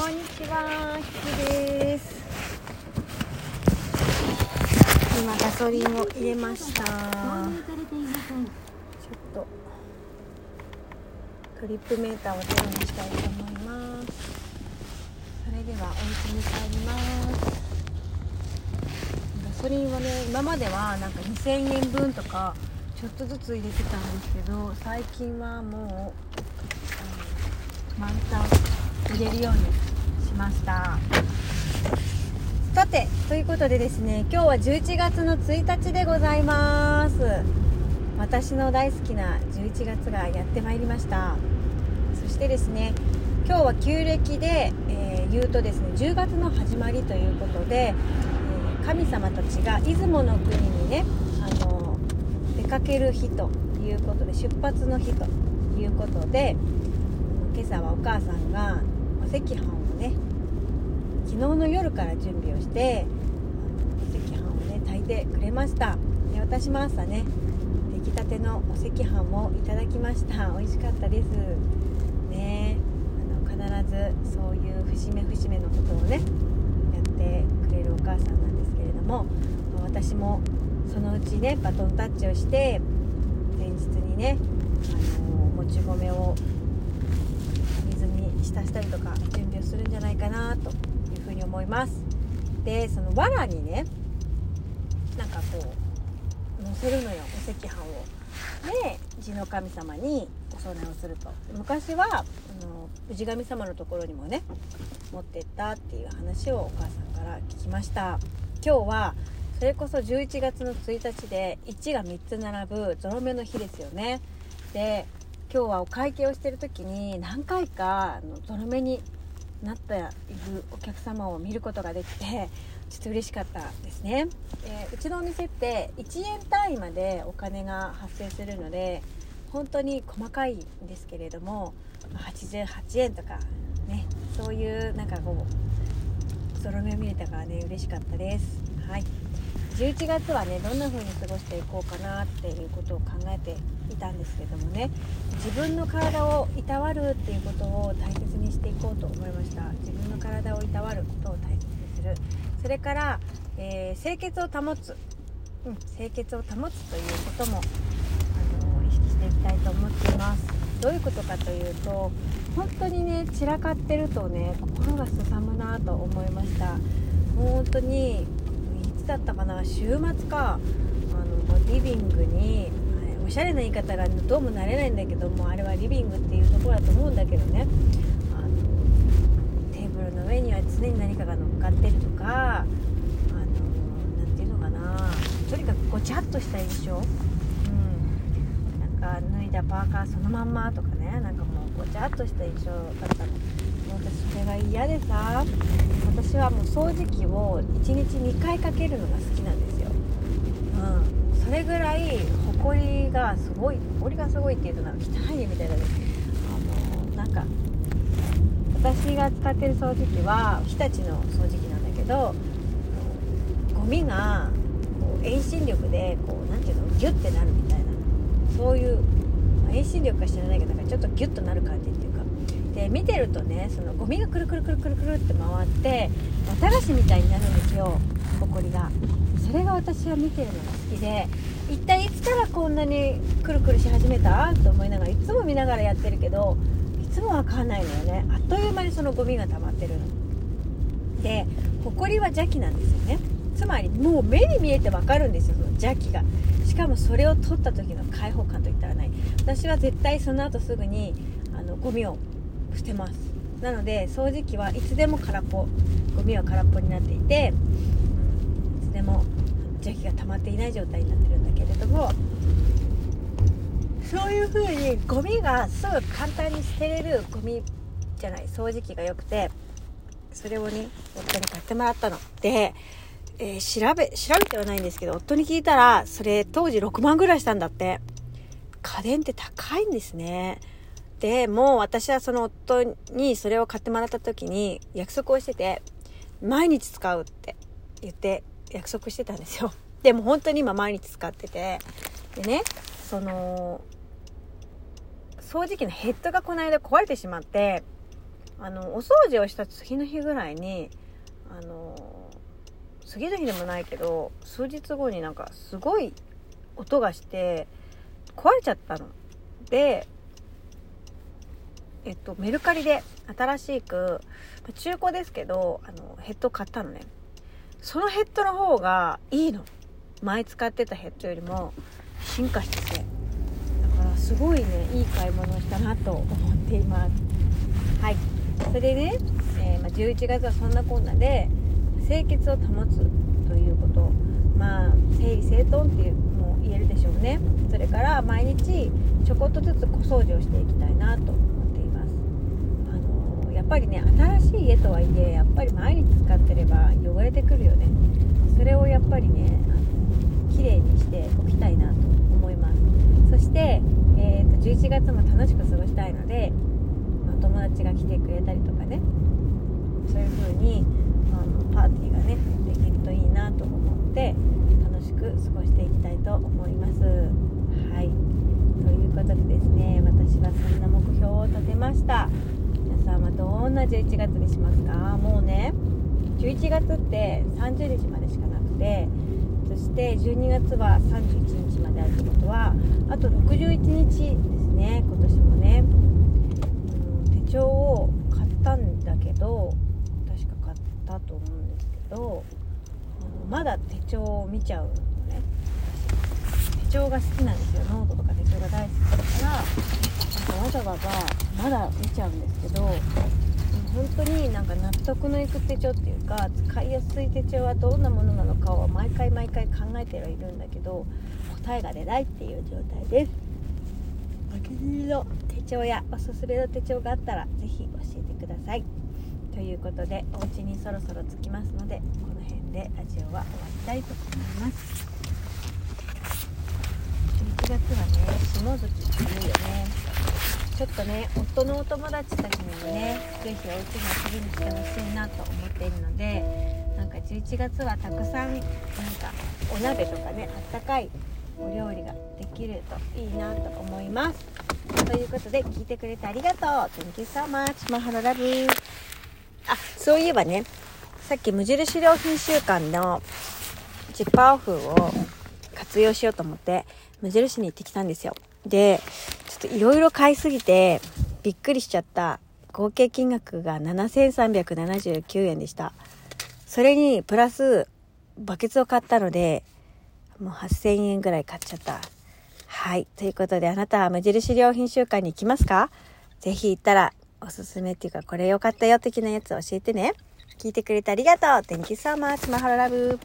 こんにちは、ひきです。今ガソリンを入れました。ちょっとトリップメーターを手にしたいと思います。それではお家に帰ります。ガソリンはね、今まではなんか2000円分とかちょっとずつ入れてたんですけど、最近はもうあの満タン入れるようにました。さてということでですね今日は11月の1日でございます。私の大好きな11月がやってまいりました。そしてですね今日は旧暦で、えー言うとですね10月の始まりということで、えー神様たちが出雲の国にねあの出かける日ということで出発の日ということで今朝はお母さんが赤飯をね昨日の夜から準備をしてあのお赤飯をね炊いてくれました。で私も朝ね出来たてのお赤飯をいただきました。美味しかったです。ねあの必ずそういう節目節目のことをねやってくれるお母さんなんですけれども私もそのうちねバトンタッチをして前日にねあのもち米を浸したりとか準備をするんじゃないかなというふうに思います。でその藁にねなんかこう乗せるのよ。お赤飯を。で地の神様にお供えをすると。昔はあの氏神様のところにもね持ってったっていう話をお母さんから聞きました。今日はそれこそ11月の1日で1が3つ並ぶゾロ目の日ですよね。で今日はお会計をしてる時に何回かあのゾロ目になっているお客様を見ることができてちょっと嬉しかったですね、えーうちのお店って1円単位までお金が発生するので本当に細かいんですけれどもま88円とかねそういうなんかこうゾロ目を見れたからね嬉しかったです。はい。11月はねどんな風に過ごしていこうかなっていうことを考えていたんですけどもね自分の体をいたわるっていうことを大切にしていこうと思いました。自分の体をいたわることを大切にする。それから、えー清潔を保つ、うん、清潔を保つということもあの意識していきたいと思っています。どういうことかというと本当にね散らかってるとね心がすさむなと思いました。本当にいつだったかな週末か。あのリビングにおしゃれな言い方がどうもなれないんだけどもあれはリビングっていうところだと思うんだけどね。あのテーブルの上には常に何かが乗っかってるとかあのなんていうのかな。とにかくごちゃっとした印象。うん。なんか脱いだパーカーそのまんまとかね。なんかもうごちゃっとした印象だったの。私それが嫌でさ。私はもう掃除機を1日2回かけるのが好きなんですよ。うん。それぐらいホコリがすごいホコリがすごいっていうとなんか汚いみたいなねあのなんか私が使ってる掃除機は日立の掃除機なんだけどゴミがこう遠心力でこうなんていうのギュッてなるみたいな。そういう、まあ遠心力か知らないけどなんかちょっとギュッとなる感じっていうか。で見てるとねそのゴミがくるくるくるくるくるって回って綿菓子みたいになるんですよほこりが。それが私は見てるのが好きで一体いつからこんなにくるくるし始めた？と思いながらいつも見ながらやってるけどいつもわかんないのよね。あっという間にそのゴミが溜まってるの。でホコリは邪気なんですよね。つまりもう目に見えてわかるんですよその邪気が。しかもそれを取った時の解放感といったらない。私は絶対その後すぐにあのゴミを捨てます。なので掃除機はいつでも空っぽゴミは空っぽになっていていつでも邪気が溜まっていない状態になってるんだけれどもそういう風にゴミがすぐ簡単に捨てれるゴミじゃない掃除機が良くてそれをね夫に買ってもらったの。で、えー調べ調べてはないんですけど夫に聞いたらそれ当時6万ぐらいしたんだって。家電って高いんですね。でもう私はその夫にそれを買ってもらった時に約束をしてて毎日使うって言って約束してたんですよ。でも本当に今毎日使ってて。でねその掃除機のヘッドがこの間壊れてしまってあのお掃除をした次の日ぐらいにあの次の日でもないけど数日後になんかすごい音がして壊れちゃったの。でえっとメルカリで新しく中古ですけどあのヘッド買ったのね。そのヘッドの方がいいの。前使ってたヘッドよりも進化してて。だからすごいねいい買い物をしたなと思っています。はい。それでね、えー、まあ、11月はそんなこんなで清潔を保つということ。まあ整理整頓っていうも言えるでしょうね。それから毎日ちょこっとずつ小掃除をしていきたいなと思っています。あの、やっぱりね新しい家とはいえやっぱり毎日使ってれば汚れてくるよりね綺麗にしておきたいなと思います。そして、えーと、11月も楽しく過ごしたいのでま友達が来てくれたりとかねそういう風にあのパーティーがねできるといいなと思って楽しく過ごしていきたいと思います。はい。ということでですね私はそんな目標を立てました。皆さんはどんな11月にしますか？もうね。11月って30日までしかなくてそして12月は31日まであるってことはあと61日ですね今年もね。手帳を買ったんだけど確か買ったと思うんですけどあのまだ手帳を見ちゃうのね。手帳が好きなんですよ。ノートとか手帳が大好きだからなんかわざわざまだ見ちゃうんですけど本当になんか納得のいく手帳っていうか使いやすい手帳はどんなものなのかを毎回毎回考えてはいるんだけど答えが出ないっていう状態です。お気に入りの手帳やおすすめの手帳があったら是非教えてください。ということでお家にそろそろ着きますのでこの辺でラジオは終わりたいと思います。11月はね下月っていうよね。ちょっとね夫のお友達たちにもね是非お家に遊びに来てほしいなと思っているのでなんか11月はたくさんなんかお鍋とかねあったかいお料理ができるといいなと思います。ということで聞いてくれてありがとう。Thank you so much. マハロラブあそういえばねさっき無印良品週間のジッパーオフを活用しようと思って無印に行ってきたんですよ。でちょっといろいろ買いすぎてびっくりしちゃった合計金額が7379円でしたそれにプラスバケツを買ったのでもう8000円ぐらい買っちゃった。はい。ということで、あなたは無印良品週間に行きますか？ぜひ行ったら、おすすめっていうか、これ良かったよ的なやつ教えてね。聞いてくれてありがとう !Thank you so much! マハロラブ